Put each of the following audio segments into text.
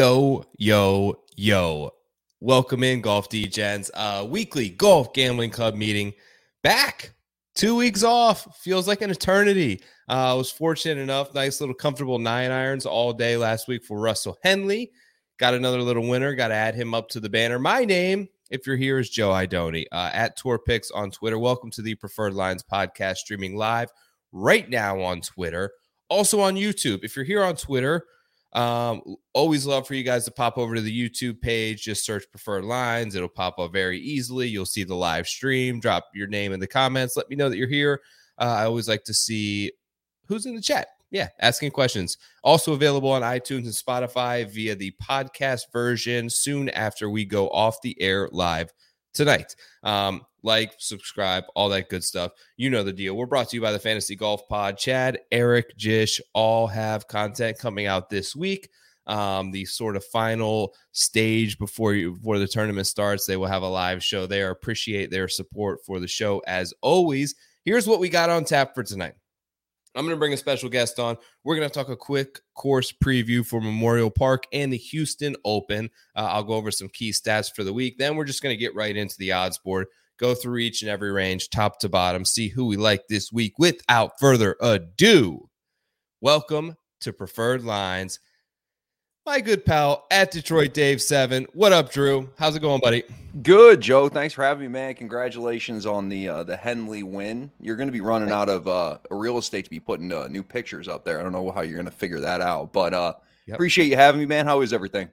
Yo, yo, yo. Welcome in, Golf Degens. Uh, weekly Golf Gambling Club meeting back. Two weeks off. Feels like an eternity. Uh, I was fortunate enough, nice little comfortable nine irons all day last week for Russell Henley. Got another little winner. Got to add him up to the banner. My name, if you're here, is Joe Idoni uh, at Tour Picks on Twitter. Welcome to the Preferred Lines podcast, streaming live right now on Twitter. Also on YouTube. If you're here on Twitter, um, always love for you guys to pop over to the YouTube page. Just search preferred lines. It'll pop up very easily. You'll see the live stream. Drop your name in the comments. Let me know that you're here. Uh, I always like to see who's in the chat. Yeah, asking questions. Also available on iTunes and Spotify via the podcast version soon after we go off the air live tonight. Um, like, subscribe, all that good stuff. You know the deal. We're brought to you by the Fantasy Golf Pod. Chad, Eric, Jish all have content coming out this week. Um, the sort of final stage before you before the tournament starts, they will have a live show there. Appreciate their support for the show as always. Here's what we got on tap for tonight. I'm going to bring a special guest on. We're going to talk a quick course preview for Memorial Park and the Houston Open. Uh, I'll go over some key stats for the week. Then we're just going to get right into the odds board, go through each and every range, top to bottom, see who we like this week. Without further ado, welcome to Preferred Lines. My good pal at Detroit Dave Seven. What up, Drew? How's it going, buddy? Good, Joe. Thanks for having me, man. Congratulations on the uh, the Henley win. You're going to be running out of uh, real estate to be putting uh, new pictures up there. I don't know how you're going to figure that out, but uh, Yep. appreciate you having me, man. How is everything?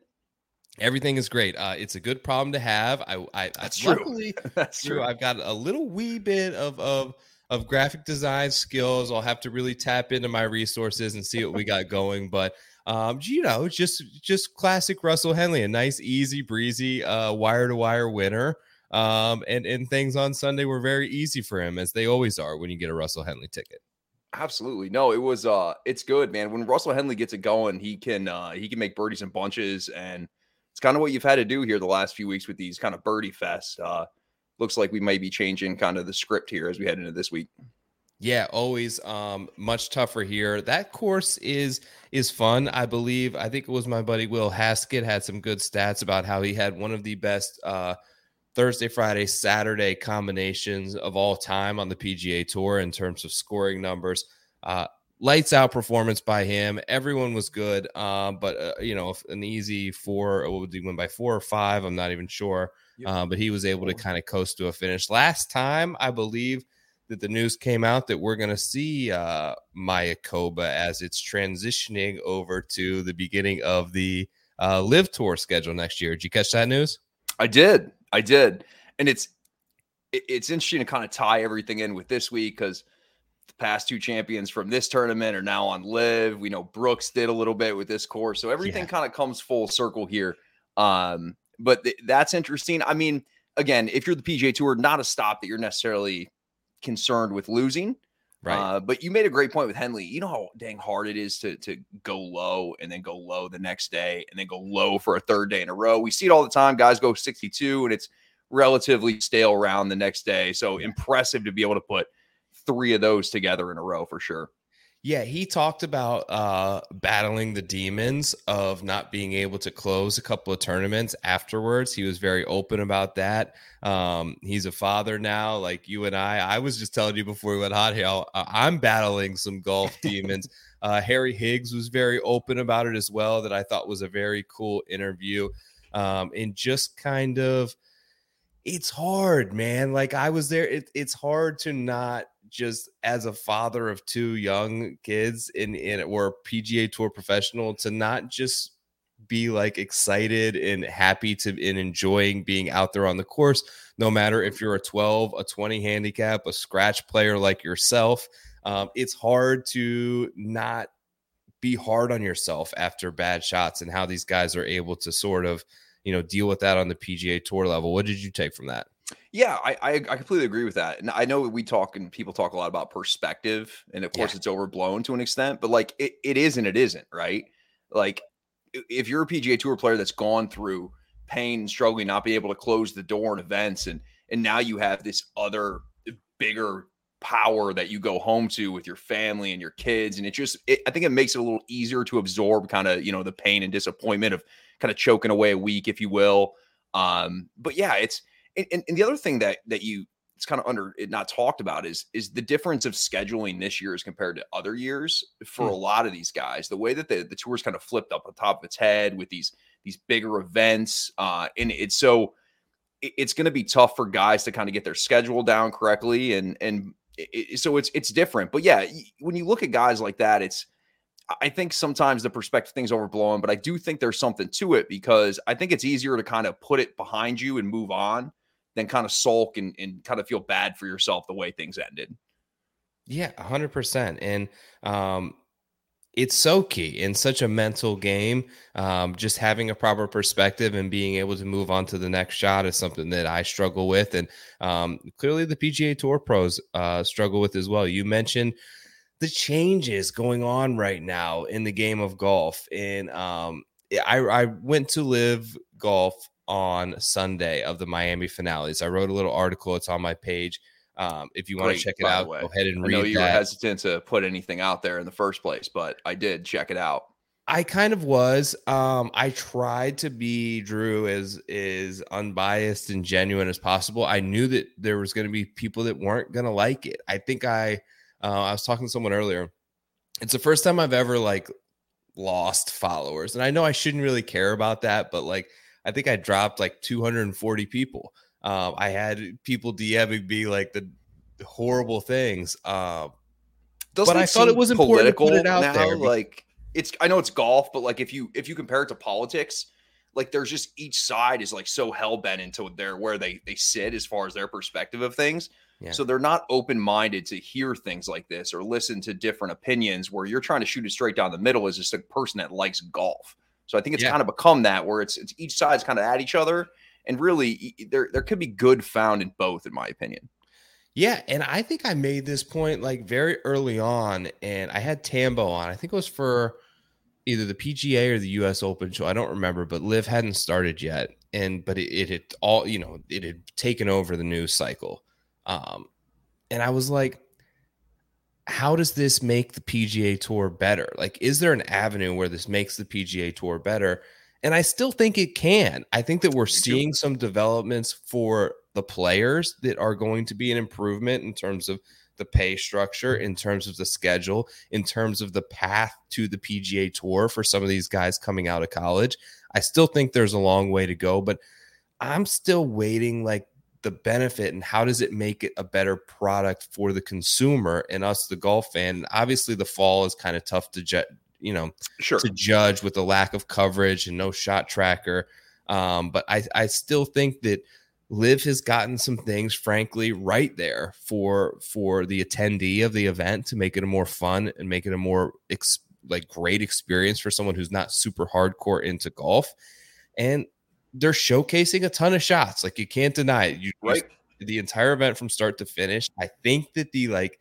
Everything is great. Uh, it's a good problem to have. I, I, That's I true. luckily, That's Drew, I've got a little wee bit of of of graphic design skills. I'll have to really tap into my resources and see what we got going. But um, you know, just just classic Russell Henley, a nice, easy breezy uh, wire to wire winner. Um, and and things on Sunday were very easy for him, as they always are when you get a Russell Henley ticket. Absolutely. No, it was uh it's good, man. When Russell Henley gets it going, he can uh he can make birdies and bunches and it's kind of what you've had to do here the last few weeks with these kind of birdie fest. Uh looks like we may be changing kind of the script here as we head into this week. Yeah, always um much tougher here. That course is is fun. I believe I think it was my buddy Will Haskett had some good stats about how he had one of the best uh Thursday, Friday, Saturday combinations of all time on the PGA Tour in terms of scoring numbers. Uh lights out performance by him. Everyone was good. Um but uh, you know, an easy 4 what would he win by 4 or 5, I'm not even sure. Yep. Uh, but he was able to kind of coast to a finish. Last time, I believe that the news came out that we're going to see uh, Mayakoba as it's transitioning over to the beginning of the uh, LIV Tour schedule next year. Did you catch that news? I did. I did. And it's it's interesting to kind of tie everything in with this week because the past two champions from this tournament are now on LIV. We know Brooks did a little bit with this course. So everything Yeah. kind of comes full circle here. Um, but th- that's interesting. I mean, again, if you're the PGA Tour, not a stop that you're necessarily concerned with losing. Uh, but you made a great point with Henley. You know how dang hard it is to to go low and then go low the next day and then go low for a third day in a row. We see it all the time. Guys go 62 and it's relatively stale round the next day. So impressive to be able to put three of those together in a row for sure. Yeah, he talked about uh, battling the demons of not being able to close a couple of tournaments afterwards. He was very open about that. Um, he's a father now, like you and I. I was just telling you before we went hot here, I'm battling some golf demons. Uh, Harry Higgs was very open about it as well. That I thought was a very cool interview, um, and just kind of, it's hard, man. Like I was there. It, it's hard to not just as a father of two young kids in in or PGA Tour professional to not just be like excited and happy to and enjoying being out there on the course no matter if you're a 12 a 20 handicap a scratch player like yourself um, it's hard to not be hard on yourself after bad shots and how these guys are able to sort of, you know, deal with that on the PGA Tour level. What did you take from that? Yeah, I, I, I completely agree with that. And I know we talk and people talk a lot about perspective, and of course yeah. it's overblown to an extent, but like it, it is and it isn't, right? Like if you're a PGA Tour player that's gone through pain and struggling, not be able to close the door in events, and and now you have this other bigger power that you go home to with your family and your kids, and it just it, I think it makes it a little easier to absorb kind of you know the pain and disappointment of kind of choking away a week, if you will. Um, but yeah, it's and, and the other thing that that you it's kind of under it not talked about is is the difference of scheduling this year as compared to other years for mm. a lot of these guys. The way that the the tour's kind of flipped up on top of its head with these these bigger events, uh, and it's so it, it's going to be tough for guys to kind of get their schedule down correctly, and and it, so it's it's different. But yeah, when you look at guys like that, it's I think sometimes the perspective thing's overblown, but I do think there's something to it because I think it's easier to kind of put it behind you and move on than kind of sulk and, and kind of feel bad for yourself the way things ended. Yeah, 100%. And um, it's so key in such a mental game. Um, just having a proper perspective and being able to move on to the next shot is something that I struggle with. And um, clearly the PGA Tour pros uh, struggle with as well. You mentioned the changes going on right now in the game of golf. And um, I, I went to LIV golf on Sunday of the Miami finales. I wrote a little article. It's on my page. Um, if you want to check it out, go ahead and read. I know you that. were hesitant to put anything out there in the first place, but I did check it out. I kind of was. Um, I tried to be Drew as as unbiased and genuine as possible. I knew that there was going to be people that weren't going to like it. I think I uh, I was talking to someone earlier. It's the first time I've ever like lost followers, and I know I shouldn't really care about that, but like I think I dropped like 240 people. Um, I had people DMing me like the horrible things. Um, but I thought it was important to put it out now, there. Like it's, I know it's golf, but like if you if you compare it to politics, like there's just each side is like so hell bent into their where they they sit as far as their perspective of things. Yeah. So they're not open minded to hear things like this or listen to different opinions. Where you're trying to shoot it straight down the middle as just a person that likes golf. So I think it's yeah. kind of become that where it's it's each side's kind of at each other, and really there there could be good found in both, in my opinion. Yeah, and I think I made this point like very early on, and I had Tambo on. I think it was for either the PGA or the U.S. Open show. I don't remember, but LIV hadn't started yet, and but it, it had all you know it had taken over the news cycle, um, and I was like, how does this make the PGA Tour better? Like, is there an avenue where this makes the PGA Tour better? And I still think it can. I think that we're seeing some developments for the players that are going to be an improvement in terms of the pay structure, in terms of the schedule, in terms of the path to the PGA Tour for some of these guys coming out of college. I still think there's a long way to go, but I'm still waiting like the benefit and how does it make it a better product for the consumer and us the golf fan? Obviously the fall is kind of tough to ju- you know sure. to judge with the lack of coverage and no shot tracker. Um, but I, I still think that LIV has gotten some things frankly right there for for the attendee of the event to make it a more fun and make it a more ex- like great experience for someone who's not super hardcore into golf. And they're showcasing a ton of shots. Like you can't deny it. You right. the entire event from start to finish. I think that the like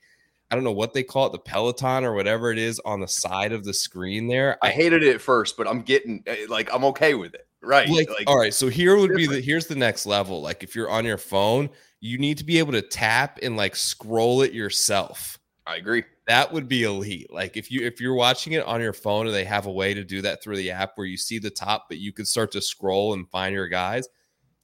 I don't know what they call it, the Peloton or whatever it is on the side of the screen there. I, I hated it at first, but I'm getting eh, like I'm okay with it. Right. Like, like all right. So here would different. be the here's the next level. Like if you're on your phone, you need to be able to tap and like scroll it yourself. I agree that would be elite. Like if you if you're watching it on your phone and they have a way to do that through the app where you see the top, but you can start to scroll and find your guys.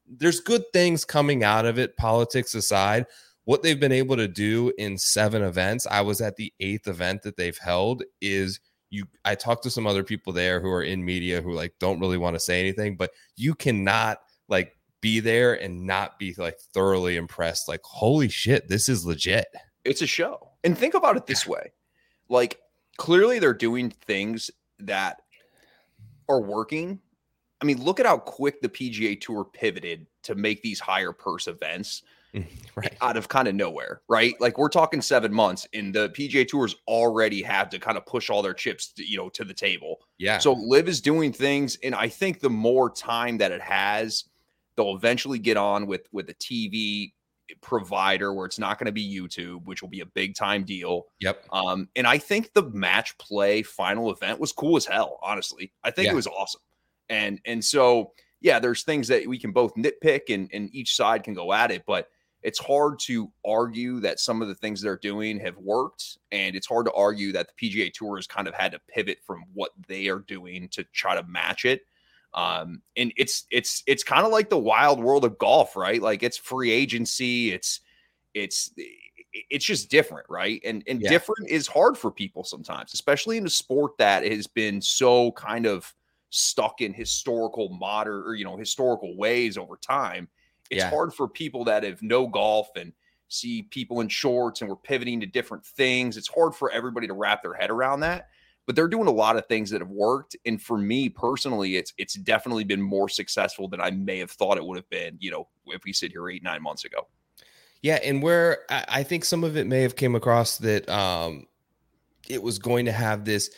There's good things coming out of it, politics aside. What they've been able to do in seven events, I was at the eighth event that they've held, is you I talked to some other people there who are in media who like don't really want to say anything, but you cannot like be there and not be like thoroughly impressed. Like, holy shit, this is legit. It's a show and think about it this way like, clearly they're doing things that are working. I mean, look at how quick the PGA Tour pivoted to make these higher purse events. right. out of kind of nowhere, right? Like we're talking seven months, and the PGA Tours already have to kind of push all their chips, to, you know, to the table. Yeah. So LIV is doing things, and I think the more time that it has, they'll eventually get on with with the TV provider where it's not going to be YouTube, which will be a big time deal. Yep. Um, and I think the match play final event was cool as hell. Honestly, I think yeah. it was awesome. And and so yeah, there's things that we can both nitpick and and each side can go at it, but it's hard to argue that some of the things they're doing have worked, and it's hard to argue that the PGA Tour has kind of had to pivot from what they are doing to try to match it. Um, and it's it's it's kind of like the wild world of golf, right? Like it's free agency, it's it's it's just different, right? And and yeah. different is hard for people sometimes, especially in a sport that has been so kind of stuck in historical modern or you know historical ways over time. It's yeah. hard for people that have no golf and see people in shorts and we're pivoting to different things. It's hard for everybody to wrap their head around that but they're doing a lot of things that have worked. And for me personally, it's it's definitely been more successful than I may have thought it would have been, you know, if we sit here eight, nine months ago. Yeah, and where I think some of it may have came across that um it was going to have this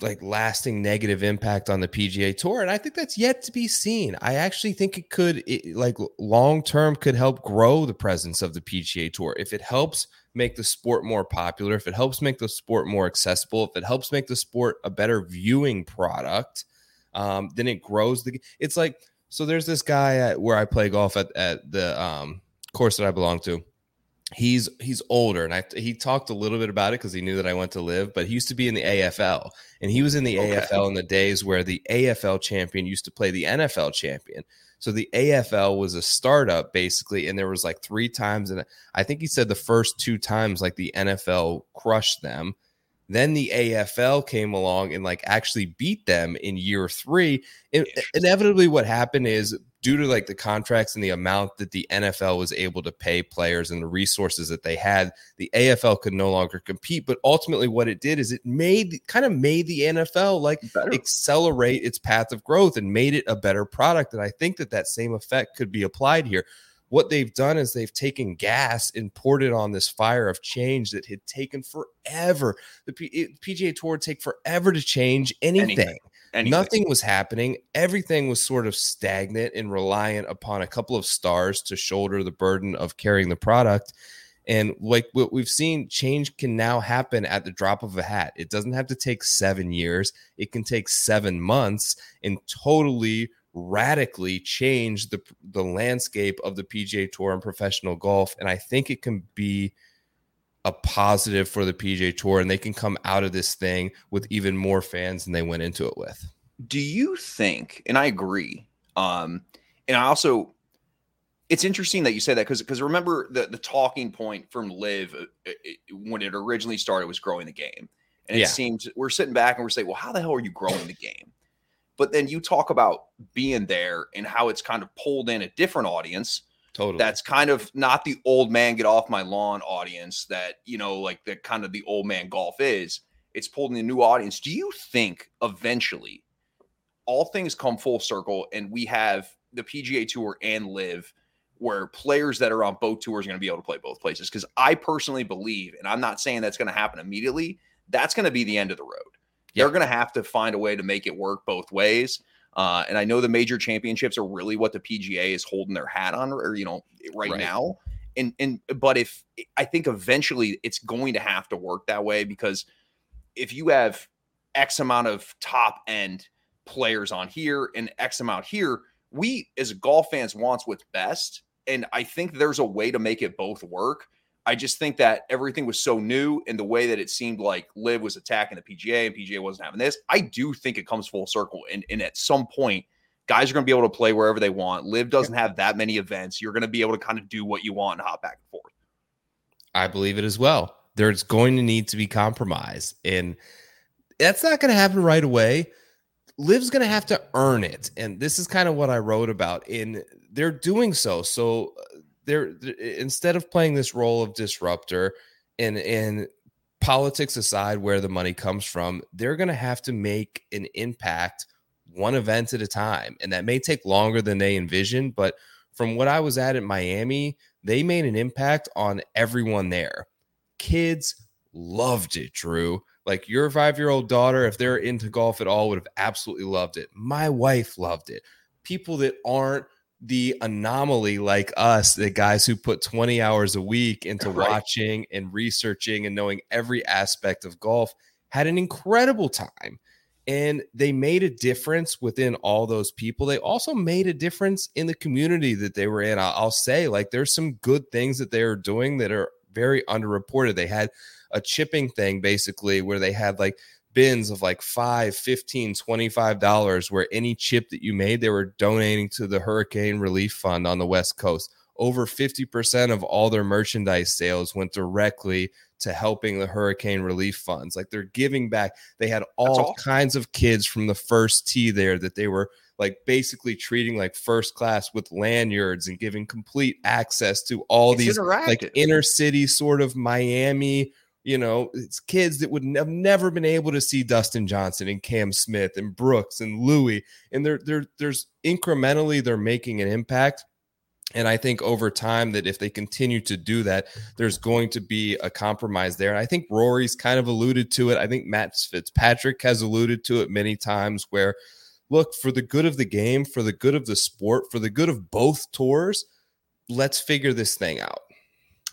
like lasting negative impact on the PGA Tour, and I think that's yet to be seen. I actually think it could, it, like long term, could help grow the presence of the PGA Tour if it helps make the sport more popular, if it helps make the sport more accessible, if it helps make the sport a better viewing product, um, then it grows the. It's like so. There's this guy at, where I play golf at at the um, course that I belong to he's he's older and I he talked a little bit about it because he knew that I went to LIV, but he used to be in the AFL and he was in the okay. AFL in the days where the AFL champion used to play the NFL champion. So the AFL was a startup basically, and there was like three times, and I think he said the first two times like the NFL crushed them. Then the AFL came along and like actually beat them in year three. It, inevitably, what happened is due to like the contracts and the amount that the NFL was able to pay players and the resources that they had, the AFL could no longer compete. But ultimately, what it did is it made kind of made the NFL like better. accelerate its path of growth and made it a better product. And I think that that same effect could be applied here. What they've done is they've taken gas and poured it on this fire of change that had taken forever. The P- PGA Tour would take forever to change anything. anything anything. Nothing was happening. Everything was sort of stagnant and reliant upon a couple of stars to shoulder the burden of carrying the product. And like what we've seen, change can now happen at the drop of a hat. It doesn't have to take seven years, it can take seven months and totally radically change the, the landscape of the PGA Tour and professional golf. And I think it can be a positive for the PJ Tour and they can come out of this thing with even more fans than they went into it with. Do you think, and I agree, um, and I also, it's interesting that you say that because because remember the the talking point from LIV uh, it, when it originally started was growing the game, and it yeah. seems we're sitting back and we're saying, well, how the hell are you growing the game? But then you talk about being there and how it's kind of pulled in a different audience Totally. That's kind of not the old man get off my lawn audience that, you know, like the kind of the old man golf is. It's pulled in a new audience. Do you think eventually all things come full circle and we have the PGA Tour and LIV where players that are on both tours are going to be able to play both places? Because I personally believe, and I'm not saying that's going to happen immediately, that's going to be the end of the road. They're going to have to find a way to make it work both ways. Uh, and I know the major championships are really what the PGA is holding their hat on, or you know, right, right, now. And and but if I think eventually it's going to have to work that way because if you have X amount of top end players on here and X amount here, we as golf fans wants what's best. And I think there's a way to make it both work. I just think that everything was so new and the way that it seemed like LIV was attacking the PGA and PGA wasn't having this. I do think it comes full circle. And, and at some point, guys are going to be able to play wherever they want. LIV doesn't have that many events. You're going to be able to kind of do what you want and hop back and forth. I believe it as well. There's going to need to be compromise. And that's not going to happen right away. LIV's going to have to earn it. And this is kind of what I wrote about. In they're doing so. So they're, they're instead of playing this role of disruptor and and politics aside where the money comes from they're going to have to make an impact one event at a time and that may take longer than they envision but from what I was at in Miami, they made an impact on everyone there. Kids loved it, Drew. Like your five year old daughter, if they're into golf at all, would have absolutely loved it. My wife loved it. People that aren't the anomaly like us, the guys who put 20 hours a week into right. watching and researching and knowing every aspect of golf, had an incredible time. And they made a difference within all those people. They also made a difference in the community that they were in. I'll, say, like, there's some good things that they are doing that are very underreported. They had a chipping thing basically where they had like bins of like 5 15 25 dollars where any chip that you made they were donating to the hurricane relief fund on the west coast. Over 50% of all their merchandise sales went directly to helping the hurricane relief funds. Like they're giving back. They had all awesome. kinds of kids from the first tee there that they were like basically treating like first class with lanyards and giving complete access to all it's these like inner city sort of Miami you know, it's kids that would have never been able to see Dustin Johnson and Cam Smith and Brooks and Louis. And they're, they're, there's incrementally they're making an impact. And I think over time that if they continue to do that, there's going to be a compromise there. And I think Rory's kind of alluded to it. I think Matt Fitzpatrick has alluded to it many times where, look, for the good of the game, for the good of the sport, for the good of both tours, let's figure this thing out.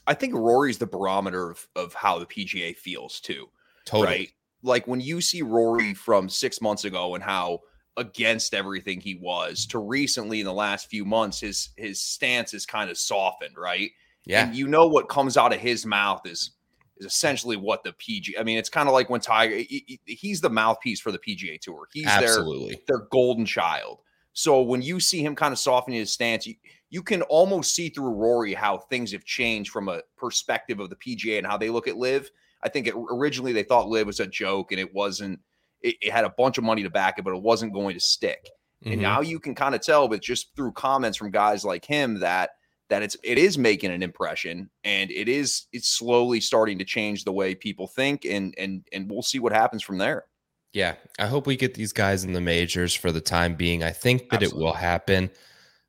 I think Rory's the barometer of, of how the PGA feels too. Totally. Right? Like when you see Rory from six months ago and how against everything he was to recently in the last few months, his his stance is kind of softened, right? Yeah. And you know what comes out of his mouth is is essentially what the PG. I mean, it's kind of like when Tiger. He, he's the mouthpiece for the PGA Tour. He's Absolutely. their their golden child. So when you see him kind of softening his stance, you, you can almost see through Rory how things have changed from a perspective of the PGA and how they look at LIV. I think it, originally they thought LIV was a joke and it wasn't. It, it, had a bunch of money to back it, but it wasn't going to stick. Mm-hmm. And now you can kind of tell, but just through comments from guys like him, that that it's it is making an impression and it is it's slowly starting to change the way people think and and and we'll see what happens from there. Yeah, I hope we get these guys in the majors for the time being. I think that Absolutely. it will happen.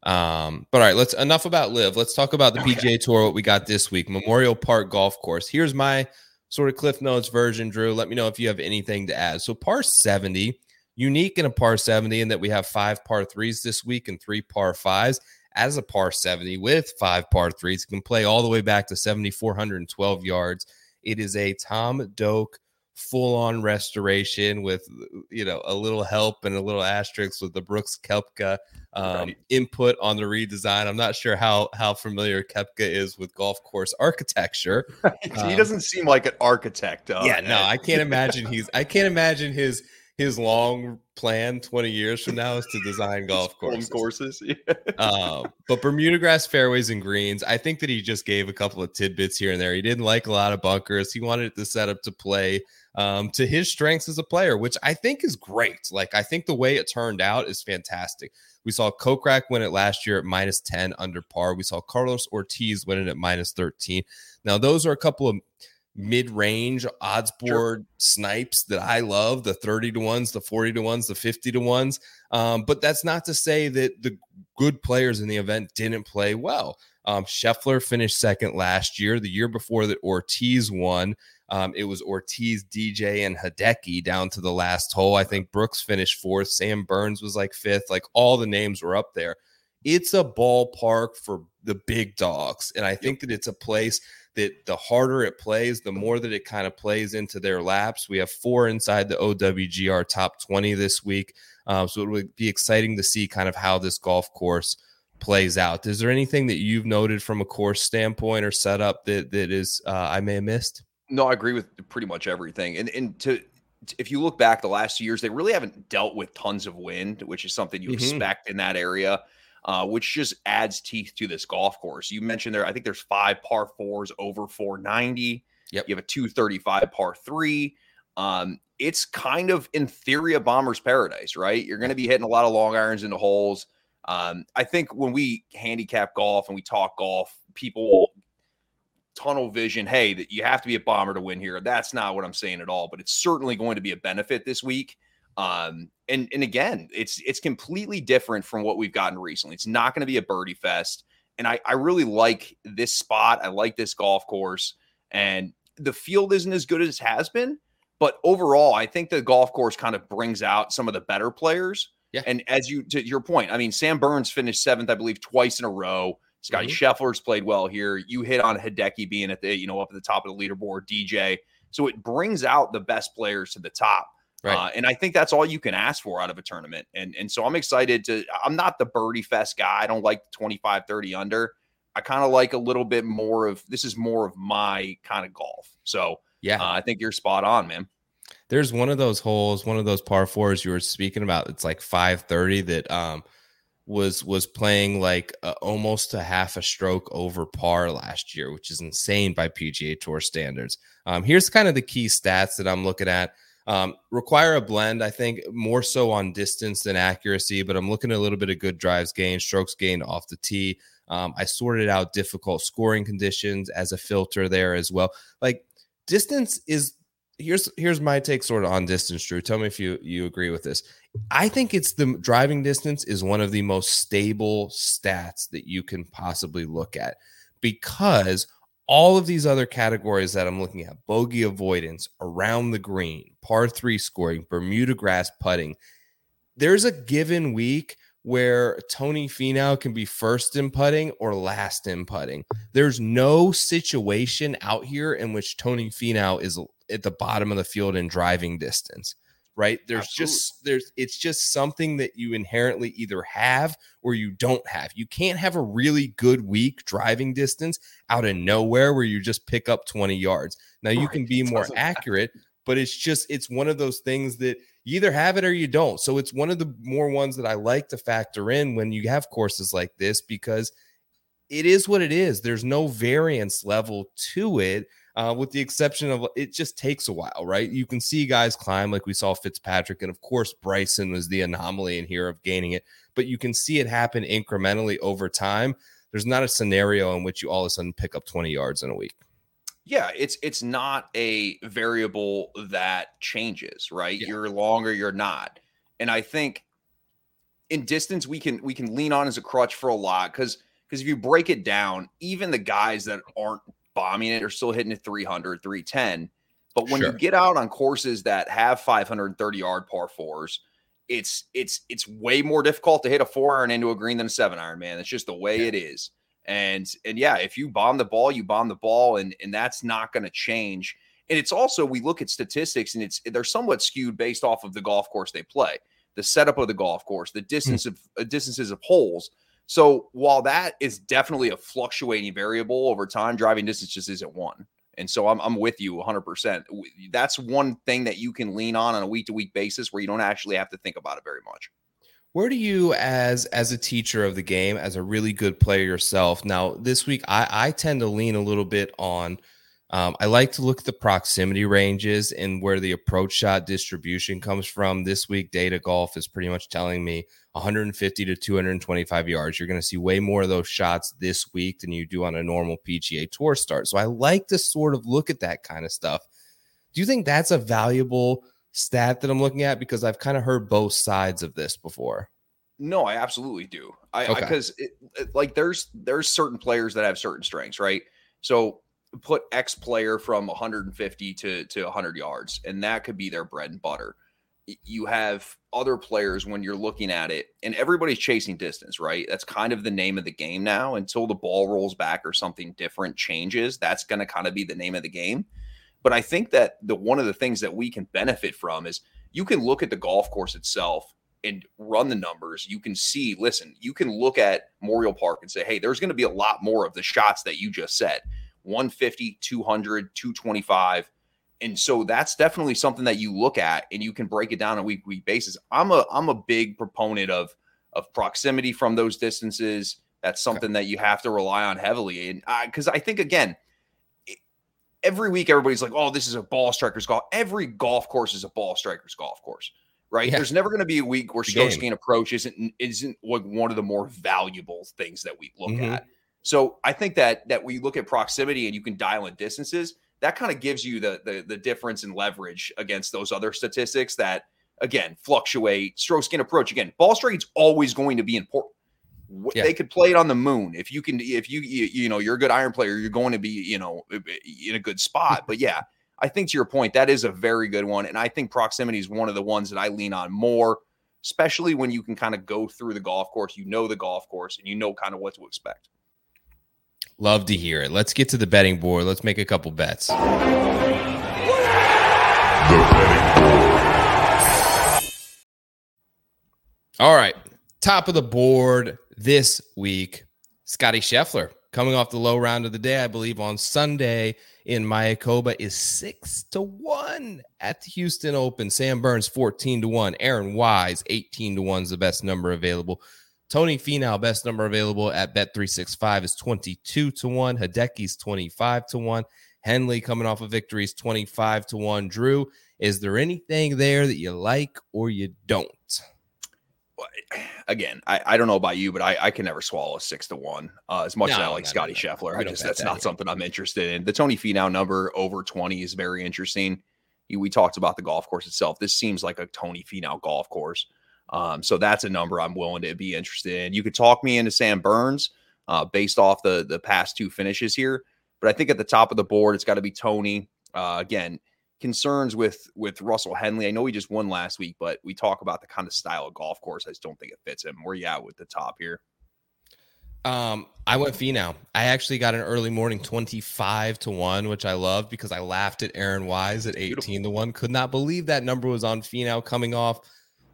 Um, but all right, let's enough about LIV. Let's talk about the okay. PGA Tour. What we got this week, Memorial Park Golf Course. Here's my sort of Cliff Notes version, Drew. Let me know if you have anything to add. So par 70, unique in a par 70 in that we have five par threes this week and three par fives. As a par 70 with five par threes, you can play all the way back to 7,412 yards. It is a Tom Doak full on restoration with you know a little help and a little asterisk with the Brooks Koepka um, right. input on the redesign. I'm not sure how how familiar Koepka is with golf course architecture. he um, doesn't seem like an architect. Though. Yeah, no, I can't imagine he's. I can't imagine his his long plan 20 years from now is to design golf courses. courses. uh, but Bermuda grass fairways and greens, I think that he just gave a couple of tidbits here and there. He didn't like a lot of bunkers. He wanted the setup to play um, to his strengths as a player, which I think is great. Like, I think the way it turned out is fantastic. We saw Kokrak win it last year at minus 10 under par. We saw Carlos Ortiz win it at minus 13. Now, those are a couple of mid-range odds board sure. snipes that I love, the 30 to ones, the 40 to ones, the 50 to ones. Um, but that's not to say that the good players in the event didn't play well. Um, Scheffler finished second last year. The year before that, Ortiz won. Um, it was Ortiz, DJ, and Hideki down to the last hole. I think Brooks finished fourth. Sam Burns was like fifth. Like all the names were up there. It's a ballpark for the big dogs. And I think that it's a place that the harder it plays, the more that it kind of plays into their laps. We have four inside the OWGR top 20 this week. Um, so it would be exciting to see kind of how this golf course plays out. Is there anything that you've noted from a course standpoint or setup that that is uh, I may have missed? No, I agree with pretty much everything. And and to if you look back the last years, they really haven't dealt with tons of wind, which is something you mm-hmm. expect in that area, uh, which just adds teeth to this golf course. You mentioned there, I think there's five par fours over 490. Yep. You have a 235 par three. Um, it's kind of in theory a bomber's paradise, right? You're going to be hitting a lot of long irons into holes. Um, I think when we handicap golf and we talk golf, people tunnel vision, hey, that you have to be a bomber to win here. That's not what I'm saying at all, but it's certainly going to be a benefit this week. Um, and and again, it's it's completely different from what we've gotten recently. It's not going to be a birdie fest, and I I really like this spot. I like this golf course, and the field isn't as good as it has been, but overall, I think the golf course kind of brings out some of the better players. Yeah. And as you to your point, I mean, Sam Burns finished seventh, I believe, twice in a row. Scotty mm-hmm. Scheffler's played well here. You hit on Hideki being at the, you know, up at the top of the leaderboard, DJ. So it brings out the best players to the top. Right. Uh, and I think that's all you can ask for out of a tournament. And and so I'm excited to I'm not the birdie fest guy. I don't like 25, 30 under. I kind of like a little bit more of this is more of my kind of golf. So yeah, uh, I think you're spot on, man. There's one of those holes, one of those par fours you were speaking about. It's like 530 that um was was playing like uh, almost a half a stroke over par last year, which is insane by PGA Tour standards. Um, here's kind of the key stats that I'm looking at. Um, require a blend, I think, more so on distance than accuracy, but I'm looking at a little bit of good drives gained, strokes gained off the tee. Um, I sorted out difficult scoring conditions as a filter there as well. Like distance is here's here's my take sort of on distance, Drew. Tell me if you you agree with this. I think it's the driving distance is one of the most stable stats that you can possibly look at because all of these other categories that I'm looking at bogey avoidance, around the green, par three scoring, Bermuda grass putting there's a given week where Tony Finau can be first in putting or last in putting. There's no situation out here in which Tony Finau is at the bottom of the field in driving distance right? There's Absolutely. just there's it's just something that you inherently either have or you don't have. You can't have a really good week driving distance out of nowhere where you just pick up 20 yards. Now you right. can be more accurate but it's just it's one of those things that you either have it or you don't. So it's one of the more ones that i like to factor in when you have courses like this because it is what it is. There's no variance level to it uh, with the exception of it just takes a while, right? You can see guys climb like we saw Fitzpatrick, and of course Bryson was the anomaly in here of gaining it, but you can see it happen incrementally over time. There's not a scenario in which you all of a sudden pick up 20 yards in a week. Yeah, it's it's not a variable that changes, right? Yeah. You're longer, you're not. And I think in distance we can we can lean on as a crutch for a lot because because if you break it down, even the guys that aren't bombing it or still hitting it 300, 310. But when sure. you get out on courses that have 530 yard par fours, it's it's it's way more difficult to hit a four iron into a green than a seven iron, man. It's just the way yeah. it is. And and yeah, if you bomb the ball, you bomb the ball, and and that's not going to change. And it's also we look at statistics, and it's they're somewhat skewed based off of the golf course they play, the setup of the golf course, the hmm. distance mm. of uh, distances of holes. So while that is definitely a fluctuating variable over time, driving distance just isn't one. And so I'm, I'm with you 100%. That's one thing that you can lean on on a week to week basis where you don't actually have to think about it very much. Where do you, as as a teacher of the game, as a really good player yourself? Now, this week I, I tend to lean a little bit on um, I like to look at the proximity ranges and where the approach shot distribution comes from. This week, Data Golf is pretty much telling me 150 to 225 yards. You're going to see way more of those shots this week than you do on a normal PGA Tour start. So I like to sort of look at that kind of stuff. Do you think that's a valuable stat that I'm looking at? Because I've kind of heard both sides of this before. No, I absolutely do. I because okay. like there's there's certain players that have certain strengths, right? So put X player from 150 to, to 100 yards, and that could be their bread and butter. You have other players when you're looking at it, and everybody's chasing distance, right? That's kind of the name of the game now until the ball rolls back or something different changes. That's going to kind of be the name of the game. But I think that the one of the things that we can benefit from is you can look at the golf course itself and run the numbers. You can see, listen, you can look at Memorial Park and say, hey, there's going to be a lot more of the shots that you just said 150, 200, 225. And so that's definitely something that you look at and you can break it down on a week to week basis. I'm a I'm a big proponent of of proximity from those distances. That's something okay. that you have to rely on heavily. And because I, I think again, every week everybody's like, "Oh, this is a ball striker's golf." Every golf course is a ball striker's golf course, right? Yeah. There's never going to be a week where stroke gain approach isn't isn't like one of the more valuable things that we look mm-hmm. at. So I think that that we look at proximity and you can dial in distances, that kind of gives you the, the the difference in leverage against those other statistics that again fluctuate. Strokes gain approach again. Ball straight's always going to be important. Yeah. They could play it on the moon if you can. If you, you you know you're a good iron player, you're going to be you know in a good spot. But yeah, I think to your point, that is a very good one, and I think proximity is one of the ones that I lean on more especially when you can kind of go through the golf course, you know the golf course, and you know kind of what to expect. Love to hear it. Let's get to the betting board. Let's make a couple bets. The betting board. All right. Top of the board this week, Scotty Scheffler coming off the low round of the day, I believe on Sunday in Mayakoba is six to one at the Houston Open. Sam Burns 14 to one. Aaron Wise 18 to one is the best number available. Tony Finau, best number available at Bet365 is 22 to 1. Hideki's 25 to 1. Henley coming off a of victory is 25 to 1. Drew, is there anything there that you like or you don't? again, I, I don't know about you, but I, I can never swallow a six to one. Uh, as much no, as I like Scotty Scheffler, I just that's that not yet. something I'm interested in. The Tony Finau number over 20 is very interesting. We talked about the golf course itself. This seems like a Tony Finau golf course. Um, so that's a number I'm willing to be interested in. You could talk me into Sam Burns uh, based off the the past two finishes here, but I think at the top of the board it's got to be Tony. Uh, again, concerns with with Russell Henley. I know he just won last week, but we talk about the kind of style of golf course. I just don't think it fits him. Where you at with the top here? Um, I went Finau. I actually got an early morning 25 to 1, which I love because I laughed at Aaron Wise at 18 Beautiful. to 1. Could not believe that number was on Finau coming off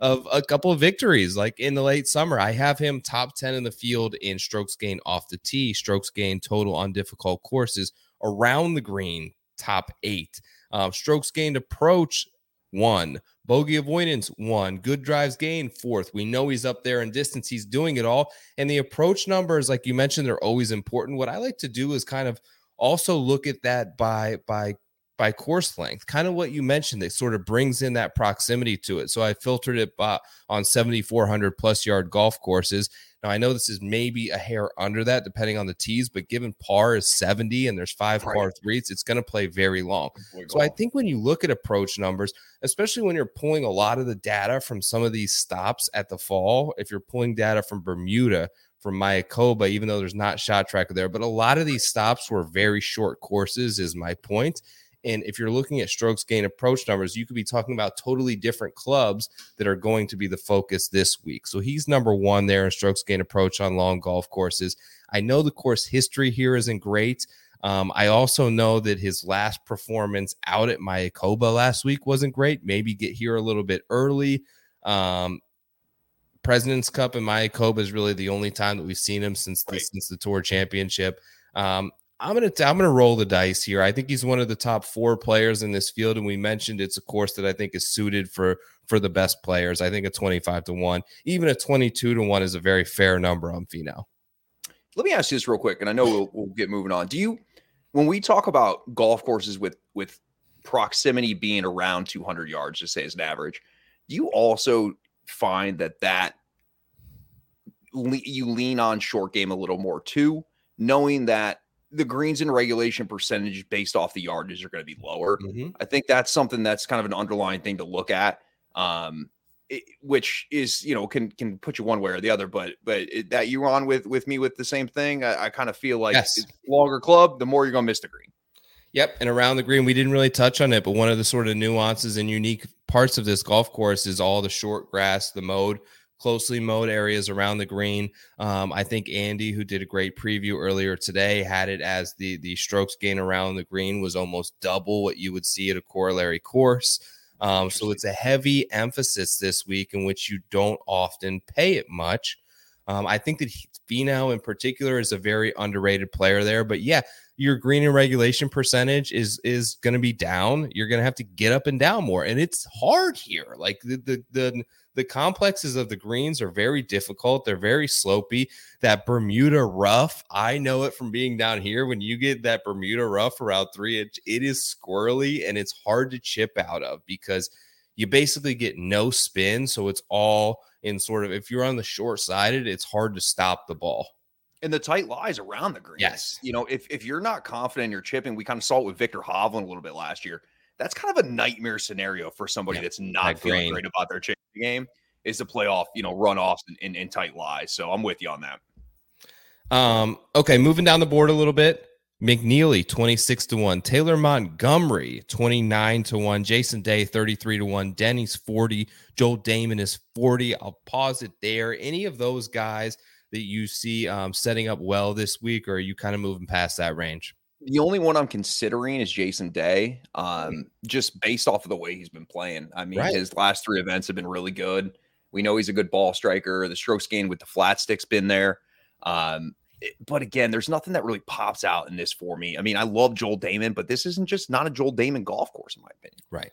of a couple of victories like in the late summer. I have him top 10 in the field in strokes gain off the tee, strokes gain total on difficult courses around the green, top eight. Uh, strokes gained approach, one. Bogey avoidance, one. Good drives gained, fourth. We know he's up there in distance. He's doing it all. And the approach numbers, like you mentioned, they're always important. What I like to do is kind of also look at that by by by course length, kind of what you mentioned. that sort of brings in that proximity to it. So I filtered it by, on 7,400 plus yard golf courses. Now I know this is maybe a hair under that, depending on the tees, but given par is 70 and there's five right. par threes, it's going to play very long. So I think when you look at approach numbers, especially when you're pulling a lot of the data from some of these stops at the fall, if you're pulling data from Bermuda, from Mayakoba, even though there's not shot tracker there, but a lot of these stops were very short courses, is my point. And if you're looking at strokes gain approach numbers, you could be talking about totally different clubs that are going to be the focus this week. So he's number one there in strokes gain approach on long golf courses. I know the course history here isn't great. Um, I also know that his last performance out at Mayakoba last week wasn't great. Maybe get here a little bit early. Um, President's Cup and Mayakoba is really the only time that we've seen him since the, right. since the Tour Championship. Um, I'm gonna I'm gonna roll the dice here. I think he's one of the top four players in this field, and we mentioned it's a course that I think is suited for for the best players. I think a 25 to one, even a 22 to one, is a very fair number on Finau. Let me ask you this real quick, and I know we'll, we'll get moving on. Do you, when we talk about golf courses with with proximity being around 200 yards, just say as an average, do you also find that that you lean on short game a little more too, knowing that the greens in regulation percentage based off the yardage are going to be lower. Mm-hmm. I think that's something that's kind of an underlying thing to look at. Um, it, which is you know can can put you one way or the other, but but it, that you're on with with me with the same thing. I, I kind of feel like yes. longer club, the more you're gonna miss the green. Yep, and around the green, we didn't really touch on it, but one of the sort of nuances and unique parts of this golf course is all the short grass, the mode closely mowed areas around the green. Um, I think Andy, who did a great preview earlier today, had it as the the strokes gain around the green was almost double what you would see at a corollary course. Um, so it's a heavy emphasis this week in which you don't often pay it much. Um, I think that Finau in particular is a very underrated player there. But yeah, your green and regulation percentage is is going to be down. You're going to have to get up and down more, and it's hard here. Like the the the the complexes of the greens are very difficult. They're very slopy. That Bermuda rough, I know it from being down here. When you get that Bermuda rough around three inch, it is squirrely and it's hard to chip out of because you basically get no spin. So it's all in sort of if you're on the short sided, it's hard to stop the ball. And the tight lies around the green. Yes. You know, if if you're not confident in your chipping, we kind of saw it with Viktor Hovland a little bit last year that's kind of a nightmare scenario for somebody yeah, that's not feeling great about their game is to play off, you know, runoffs and, and, and tight lies. So I'm with you on that. Um, okay, moving down the board a little bit. McNealy 26 to 1, Taylor Montgomery 29 to 1, Jason Day 33 to 1, Denny's 40, Joel Dahmen is 40. I'll pause it there. Any of those guys that you see um, setting up well this week, or are you kind of moving past that range? The only one I'm considering is Jason Day, um, just based off of the way he's been playing. I mean, right. his last three events have been really good. We know he's a good ball striker. The strokes gained with the flat stick's been there. Um, but again, there's nothing that really pops out in this for me. I mean, I love Joel Dahmen, but this isn't just not a Joel Dahmen golf course, in my opinion. Right.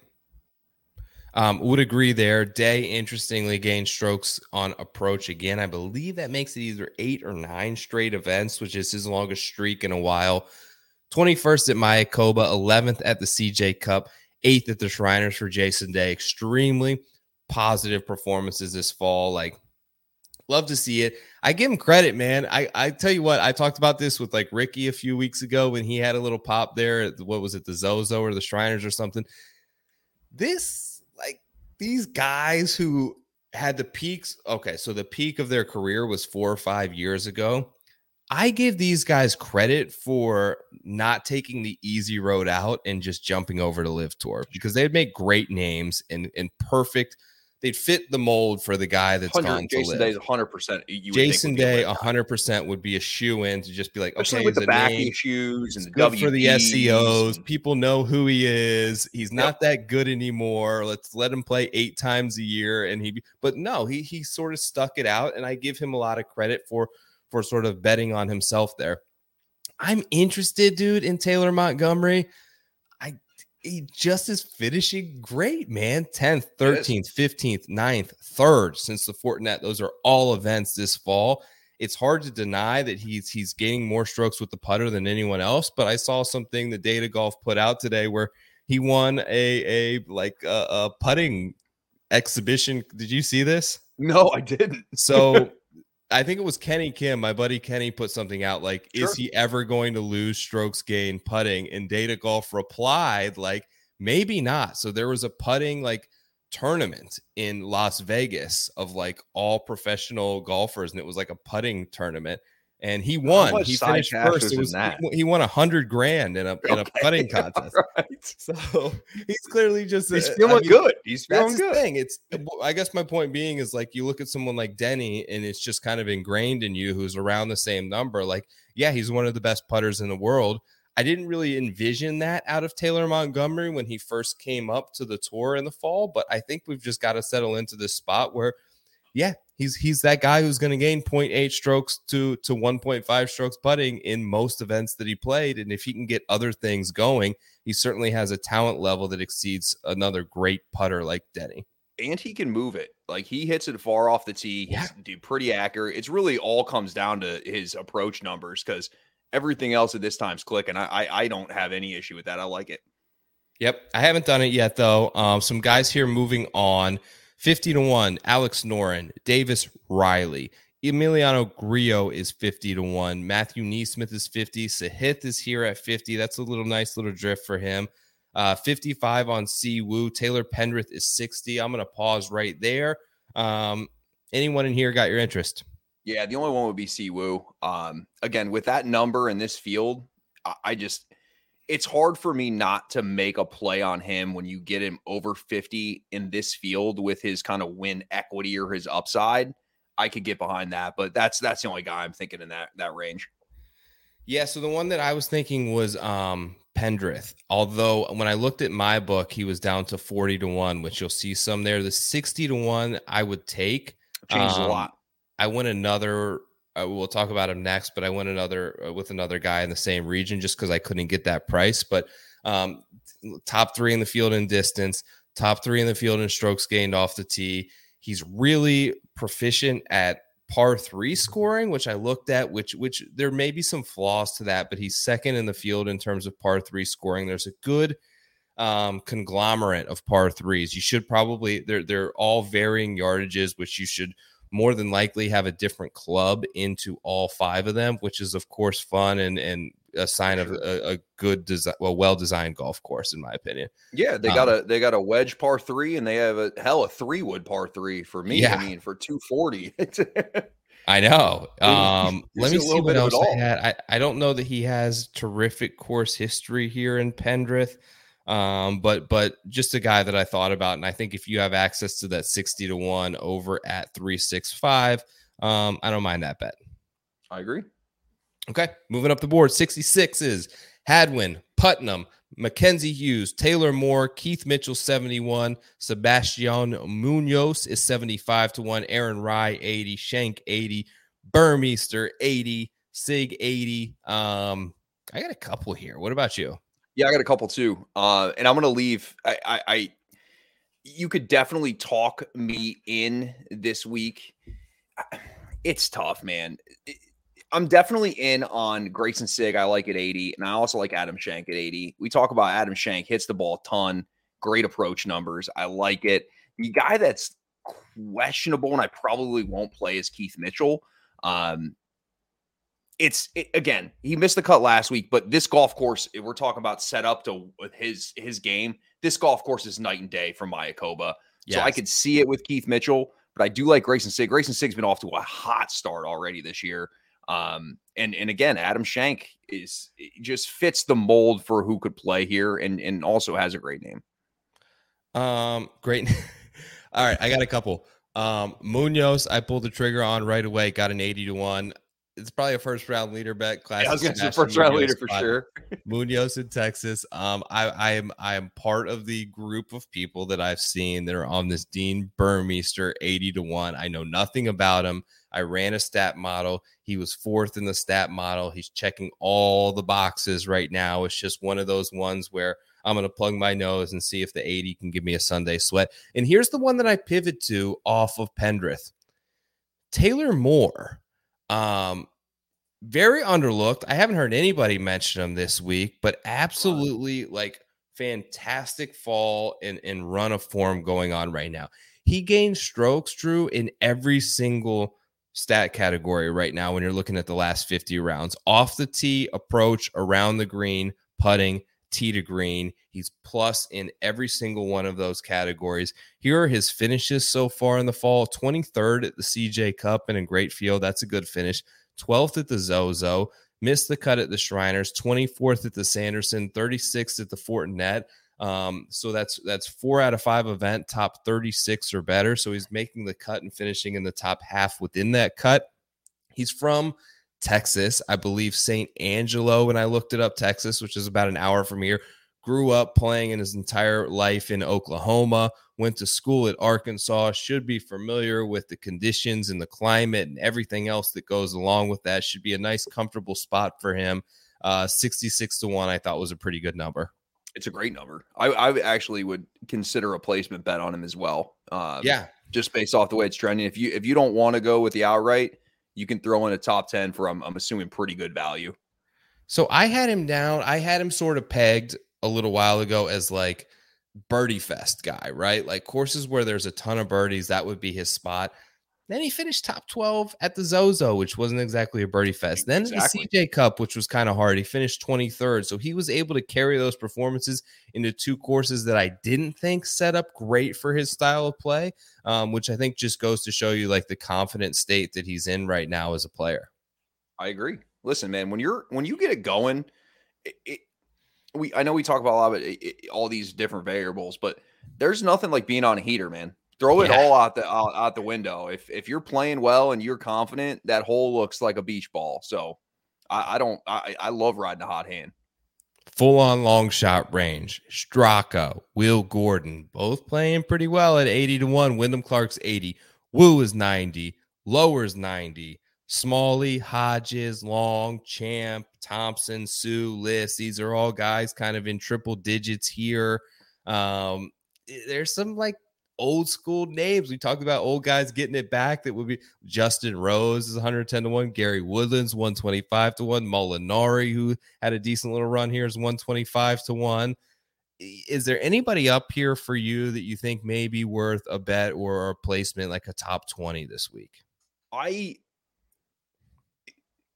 Um, would agree there. Day interestingly gained strokes on approach again. I believe that makes it either eight or nine straight events, which is his longest streak in a while. 21st at Mayakoba, 11th at the CJ Cup, 8th at the Shriners for Jason Day. Extremely positive performances this fall. Like Love to see it. I give him credit, man. I, I tell you what, I talked about this with like Ricky a few weeks ago when he had a little pop there. What was it, the Zozo or the Shriners or something? This, like, these guys who had the peaks. Okay, so the peak of their career was four or five years ago. I give these guys credit for not taking the easy road out and just jumping over to LIV Tour because they'd make great names and, and perfect – they'd fit the mold for the guy that's gone to Jason Day is 100. percent Jason Day 100 percent would be a shoe in to just be like, Especially okay, with the back name. issues and the good for the SEOs. People know who he is. He's not yep. that good anymore. Let's let him play eight times a year. And he, but no, he he sort of stuck it out, and I give him a lot of credit for for sort of betting on himself there. I'm interested, dude, in Taylor Montgomery I he just is finishing great, man. 10th, 13th, 15th, 9th, 3rd since the Fortinet. Those are all events this fall. It's hard to deny that he's he's gaining more strokes with the putter than anyone else, but I saw something the Data Golf put out today where he won a a like a, a putting exhibition. Did you see this? No, I didn't. So I think it was Kenny Kim, my buddy Kenny, put something out like, sure. "Is he ever going to lose strokes gain putting?" And Data Golf replied like, "Maybe not." So there was a putting like tournament in Las Vegas of like all professional golfers, and it was like a putting tournament and he won. He finished first. It was he, he, won a hundred grand in a okay. in a putting contest. Right. So he's clearly just he's feeling I mean, good. He's feeling good. Thing. It's I guess my point being is like you look at someone like Denny and it's just kind of ingrained in you who's around the same number. Like, yeah, he's one of the best putters in the world. I didn't really envision that out of Taylor Montgomery when he first came up to the tour in the fall, but I think we've just got to settle into this spot where yeah, he's he's that guy who's going to gain 0.8 strokes to to 1.5 strokes putting in most events that he played and if he can get other things going he certainly has a talent level that exceeds another great putter like denny. And he can move it. Like he hits it far off the tee. Yeah. he's pretty accurate. It's really all comes down to his approach numbers because everything else at this time's clicking. I, I i don't have any issue with that. I like it. Yep i haven't done it yet though. Um some guys here moving on 50 to 1, Alex Noren, Davis Riley. Emiliano Grillo is 50 to 1. Matthew NeSmith is 50. Sahith is here at 50. That's a little nice little drift for him. Uh, 55 on Si Woo. Taylor Pendrith is 60. I'm going to pause right there. Um, anyone in here got your interest? Yeah, the only one would be Si Woo. Um, again, with that number in this field, I, I just it's hard for me not to make a play on him when you get him over 50 in this field with his kind of win equity or his upside. I could get behind that, but that's that's the only guy I'm thinking in that that range. Yeah, so the one that I was thinking was um Pendrith. Although when I looked at my book, he was down to 40 to 1, which you'll see some there. The 60 to 1 I would take. Changed um, a lot. I went another we'll talk about him next, but I went another uh, with another guy in the same region just because I couldn't get that price. But um, top three in the field in distance, top three in the field in strokes gained off the tee. He's really proficient at par three scoring, which I looked at, which which there may be some flaws to that, but he's second in the field in terms of par three scoring. There's a good um, conglomerate of par threes. You should probably they're they're all varying yardages, which you should more than likely have a different club into all five of them, which is of course fun and and a sign of a, a good design, well, well designed golf course, in my opinion. Yeah, they got um, a they got a wedge par three, and they have a hell of a three wood par three for me. Yeah. I mean, for two forty. I know. Um, let me see what else I had. I, I don't know that he has terrific course history here in Pendrith. Um, but but just a guy that I thought about, and I think if you have access to that 60 to 1 over at 365, um, I don't mind that bet. I agree. Okay, moving up the board. 66 is Hadwin, Putnam, Mackenzie Hughes, Taylor Moore, Keith Mitchell 71, Sebastian Munoz is 75 to 1, Aaron Rai, 80, Schenk, 80, Burmester 80, Sigg 80. Um, I got a couple here. What about you? Yeah, I got a couple too. Uh, and I'm gonna leave. I, I, I, you could definitely talk me in this week. It's tough, man. I'm definitely in on Greyson Sigg. I like at 80, and I also like Adam Schenk at 80. We talk about Adam Schenk hits the ball a ton, great approach numbers. I like it. The guy that's questionable, and I probably won't play is Keith Mitchell. Um, it's it, again, he missed the cut last week, but this golf course, we're talking about set up to his his game. This golf course is night and day from Mayakoba. Yes. So I could see it with Keith Mitchell, but I do like Greyson Sigg. Greyson Sigg's been off to a hot start already this year. Um, and and again, Adam Schenk is just fits the mold for who could play here, and and also has a great name. Um, great. All right, I got a couple. Um, Munoz, I pulled the trigger on right away, got an 80 to 1 it's probably a first round leader bet. Class. Yeah, I was going to say first round leader for sure. Munoz in Texas. Um, I, I am I am part of the group of people that I've seen that are on this Dean Burmester eighty to one. I know nothing about him. I ran a stat model. He was fourth in the stat model. He's checking all the boxes right now. It's just one of those ones where I'm going to plug my nose and see if the 80 can give me a Sunday sweat. And here's the one that I pivot to off of Pendrith. Taylor Moore um, very underlooked. I haven't heard anybody mention him this week, but absolutely like fantastic fall and, and run of form going on right now. He gained strokes, Drew, in every single stat category right now when you're looking at the last 50 rounds off the tee, approach, around the green, putting, tee to green. He's plus in every single one of those categories. Here are his finishes so far in the fall 23rd at the CJ Cup in a great field. That's a good finish. 12th at the Zozo, missed the cut at the Shriners, 24th at the Sanderson, 36th at the Fortinet. Um, so that's that's four out of five event top 36 or better. So he's making the cut and finishing in the top half within that cut. He's from Texas. I believe San Angelo, when I looked it up, Texas, which is about an hour from here. Grew up playing in his entire life in Oklahoma, went to school at Arkansas, should be familiar with the conditions and the climate and everything else that goes along with that. Should be a nice, comfortable spot for him. Uh, 66 to 1, I thought was a pretty good number. It's a great number. I, I actually would consider a placement bet on him as well. Um, yeah. Just based off the way it's trending. If you if you don't want to go with the outright, you can throw in a top 10 for I'm, I'm assuming pretty good value. So I had him down. I had him sort of pegged a little while ago as like birdie fest guy, right? Like courses where there's a ton of birdies, that would be his spot. Then he finished top 12 at the Zozo, which wasn't exactly a birdie fest. Then exactly. the CJ Cup, which was kind of hard. He finished 23rd. So he was able to carry those performances into two courses that I didn't think set up great for his style of play, um, which I think just goes to show you like the confident state that he's in right now as a player. I agree. Listen, man, when you're when you get it going, it, it, we I know we talk about a lot of it, all these different variables, but there's nothing like being on a heater, man. Throw it yeah. all out the out, out, the window. If if you're playing well and you're confident, that hole looks like a beach ball. So I, I don't I, I love riding a hot hand. Full on long shot range. Straka, Will Gordon, both playing pretty well at 80 to 1. Wyndham Clark's 80. Wu is 90. Lowers 90. Smalley, Hodges, Long, Champ, Thompson, Suh, List. These are all guys kind of in triple digits here. Um, there's some like old school names. We talked about old guys getting it back. That would be Justin Rose is 110 to 1, Gary Woodlands 125 to 1, Molinari, who had a decent little run here, is 125 to 1. Is there anybody up here for you that you think may be worth a bet or a placement like a top 20 this week? I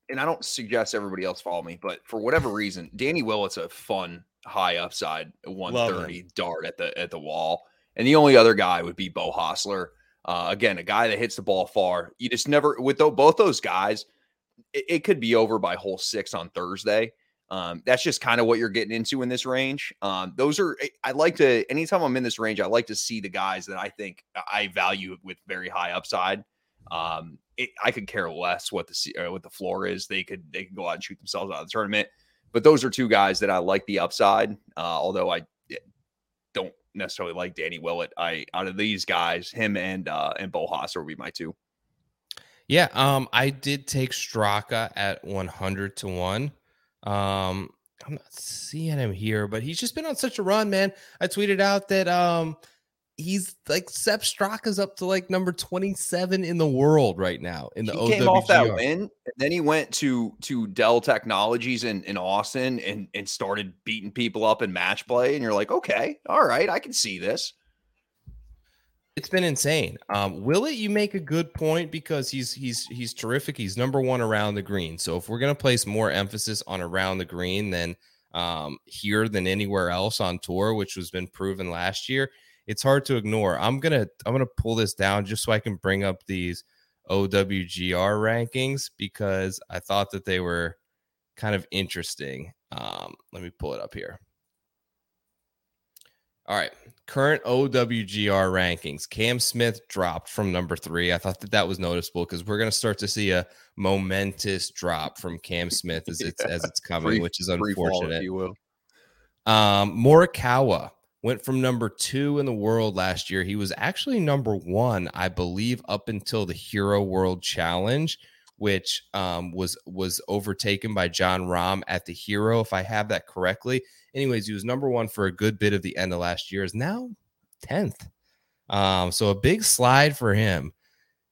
and I don't suggest everybody else follow me, but for whatever reason, Danny Willett's a fun high upside 130 dart at the at the wall. And the only other guy would be Beau Hossler. Uh, again, a guy that hits the ball far. You just never with the, both those guys, it, it, could be over by hole six on Thursday. Um, that's just kind of what you're getting into in this range. Um, those are I like to anytime I'm in this range, I like to see the guys that I think I value with very high upside. Um, it, I could care less what the uh, what the floor is. They could they could go out and shoot themselves out of the tournament. But those are two guys that I like the upside. Uh, although I eh, don't necessarily like Danny Willett. I out of these guys, him and uh, and Hossler would be my two. Yeah, um, I did take Straka at 100 to 1. Um, I'm not seeing him here, but he's just been on such a run, man. I tweeted out that um he's like Sepp Straka's up to like number 27 in the world right now in the he came off that win and then he went to to Dell Technologies in, in Austin and and started beating people up in match play and you're like okay all right I can see this it's been insane. Um, will it? You make a good point because he's he's he's terrific. He's number one around the green. So if we're gonna place more emphasis on around the green than um, here than anywhere else on tour, which has been proven last year, it's hard to ignore. I'm gonna I'm gonna pull this down just so I can bring up these OWGR rankings because I thought that they were kind of interesting. Um, let me pull it up here. All right, current OWGR rankings. Cam Smith dropped from number three. I thought that that was noticeable because we're going to start to see a momentous drop from Cam Smith as it's yeah. as it's coming, free, which is unfortunate. Fall, you will. Um, Morikawa went from number two in the world last year. He was actually number one, I believe, up until the Hero World Challenge, which um, was was overtaken by Jon Rahm at the Hero, if I have that correctly. Anyways, he was number one for a good bit of the end of last year. Is now tenth. Um, so a big slide for him.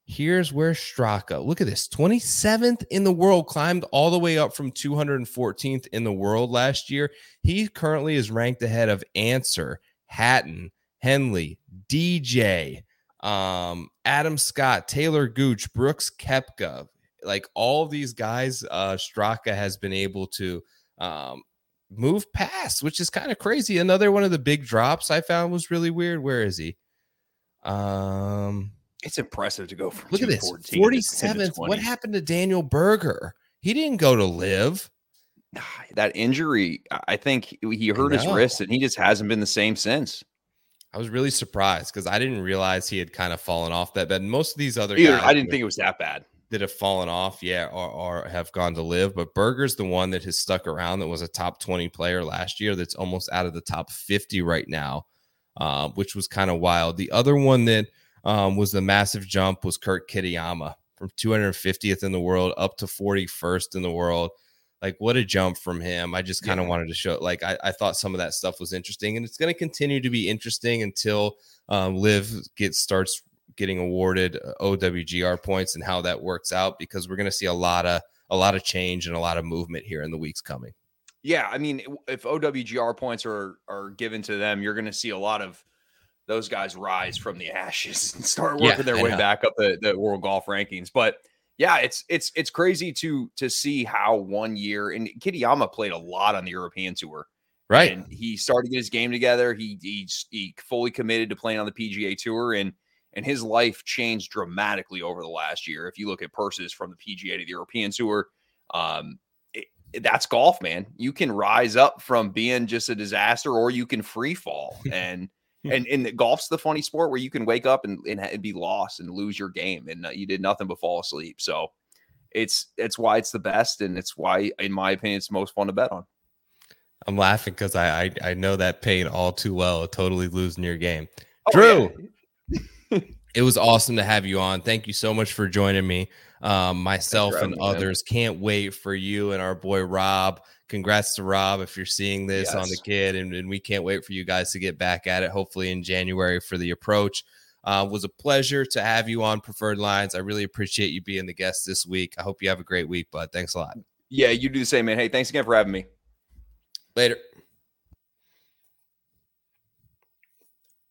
Here's where Straka, look at this 27th in the world, climbed all the way up from 214th in the world last year. He currently is ranked ahead of Ancer, Hatton, Henley, DJ, um, Adam Scott, Taylor Gooch, Brooks Koepka. Like all of these guys, uh, Straka has been able to um, move past, which is kind of crazy. Another one of the big drops I found was really weird. Where is he? Um, it's impressive to go from look at this 47th. What happened to Daniel Berger? He didn't go to LIV. That injury, I think he hurt his wrist and he just hasn't been the same since. I was really surprised because I didn't realize he had kind of fallen off that bed. Most of these other Either, guys, I didn't think it was that bad. That have fallen off, yeah, or, or have gone to LIV. But Berger's the one that has stuck around. That was a top twenty player last year. That's almost out of the top fifty right now, uh, which was kind of wild. The other one that um, was the massive jump was Kurt Kitayama from 250th in the world up to 41st in the world. Like what a jump from him. I just kind of yeah. wanted to show like I, I, thought some of that stuff was interesting and it's going to continue to be interesting until um, LIV gets starts getting awarded uh, OWGR points and how that works out because we're going to see a lot of a lot of change and a lot of movement here in the weeks coming. Yeah, I mean if OWGR points are are given to them, you're going to see a lot of those guys rise from the ashes and start working yeah, their way back up the, the world golf rankings. But yeah, it's it's it's crazy to to see how one year and Kitayama played a lot on the European tour. Right. And he started to get his game together. He, he he fully committed to playing on the PGA tour and and his life changed dramatically over the last year. If you look at purses from the PGA to the European tour, um, it, that's golf, man. You can rise up from being just a disaster or you can free fall. And and and golf's the funny sport where you can wake up and, and, be lost and lose your game and uh, you did nothing but fall asleep. So it's it's why it's the best and it's why, in my opinion, it's most fun to bet on. I'm laughing because I, I, I know that pain all too well. Totally losing your game, oh, Drew. Yeah. it was awesome to have you on. Thank you so much for joining me. Um, myself and me, others man. can't wait for you and our boy Rob congrats to Rob if you're seeing this yes. on the kid, and, and, we can't wait for you guys to get back at it. Hopefully in January for the approach. Uh, was a pleasure to have you on Preferred Lines. I really appreciate you being the guest this week. I hope you have a great week, bud. Thanks a lot. Yeah, you do the same, man. Hey, thanks again for having me. Later.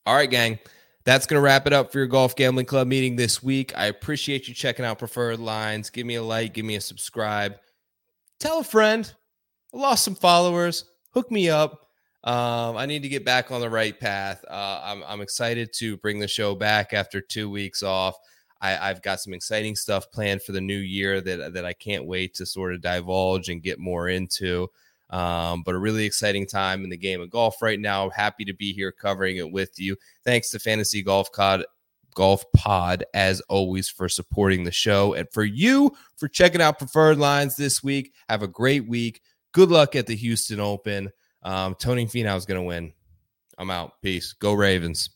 All right, gang. That's going to wrap it up for your Golf Gambling Club meeting this week. I appreciate you checking out Preferred Lines. Give me a like, give me a subscribe tell a friend. Lost some followers. Hook me up. Um, I need to get back on the right path. Uh, I'm, I'm excited to bring the show back after two weeks off. I, have got some exciting stuff planned for the new year that, that I can't wait to sort of divulge and get more into. Um, but a really exciting time in the game of golf right now. Happy to be here covering it with you. Thanks to Fantasy Golf Cod. Golf Pod, as always, for supporting the show and for you for checking out Preferred Lines this week. Have a great week. Good luck at the Houston Open. Um, Tony Finau is going to win. I'm out. Peace. Go Ravens.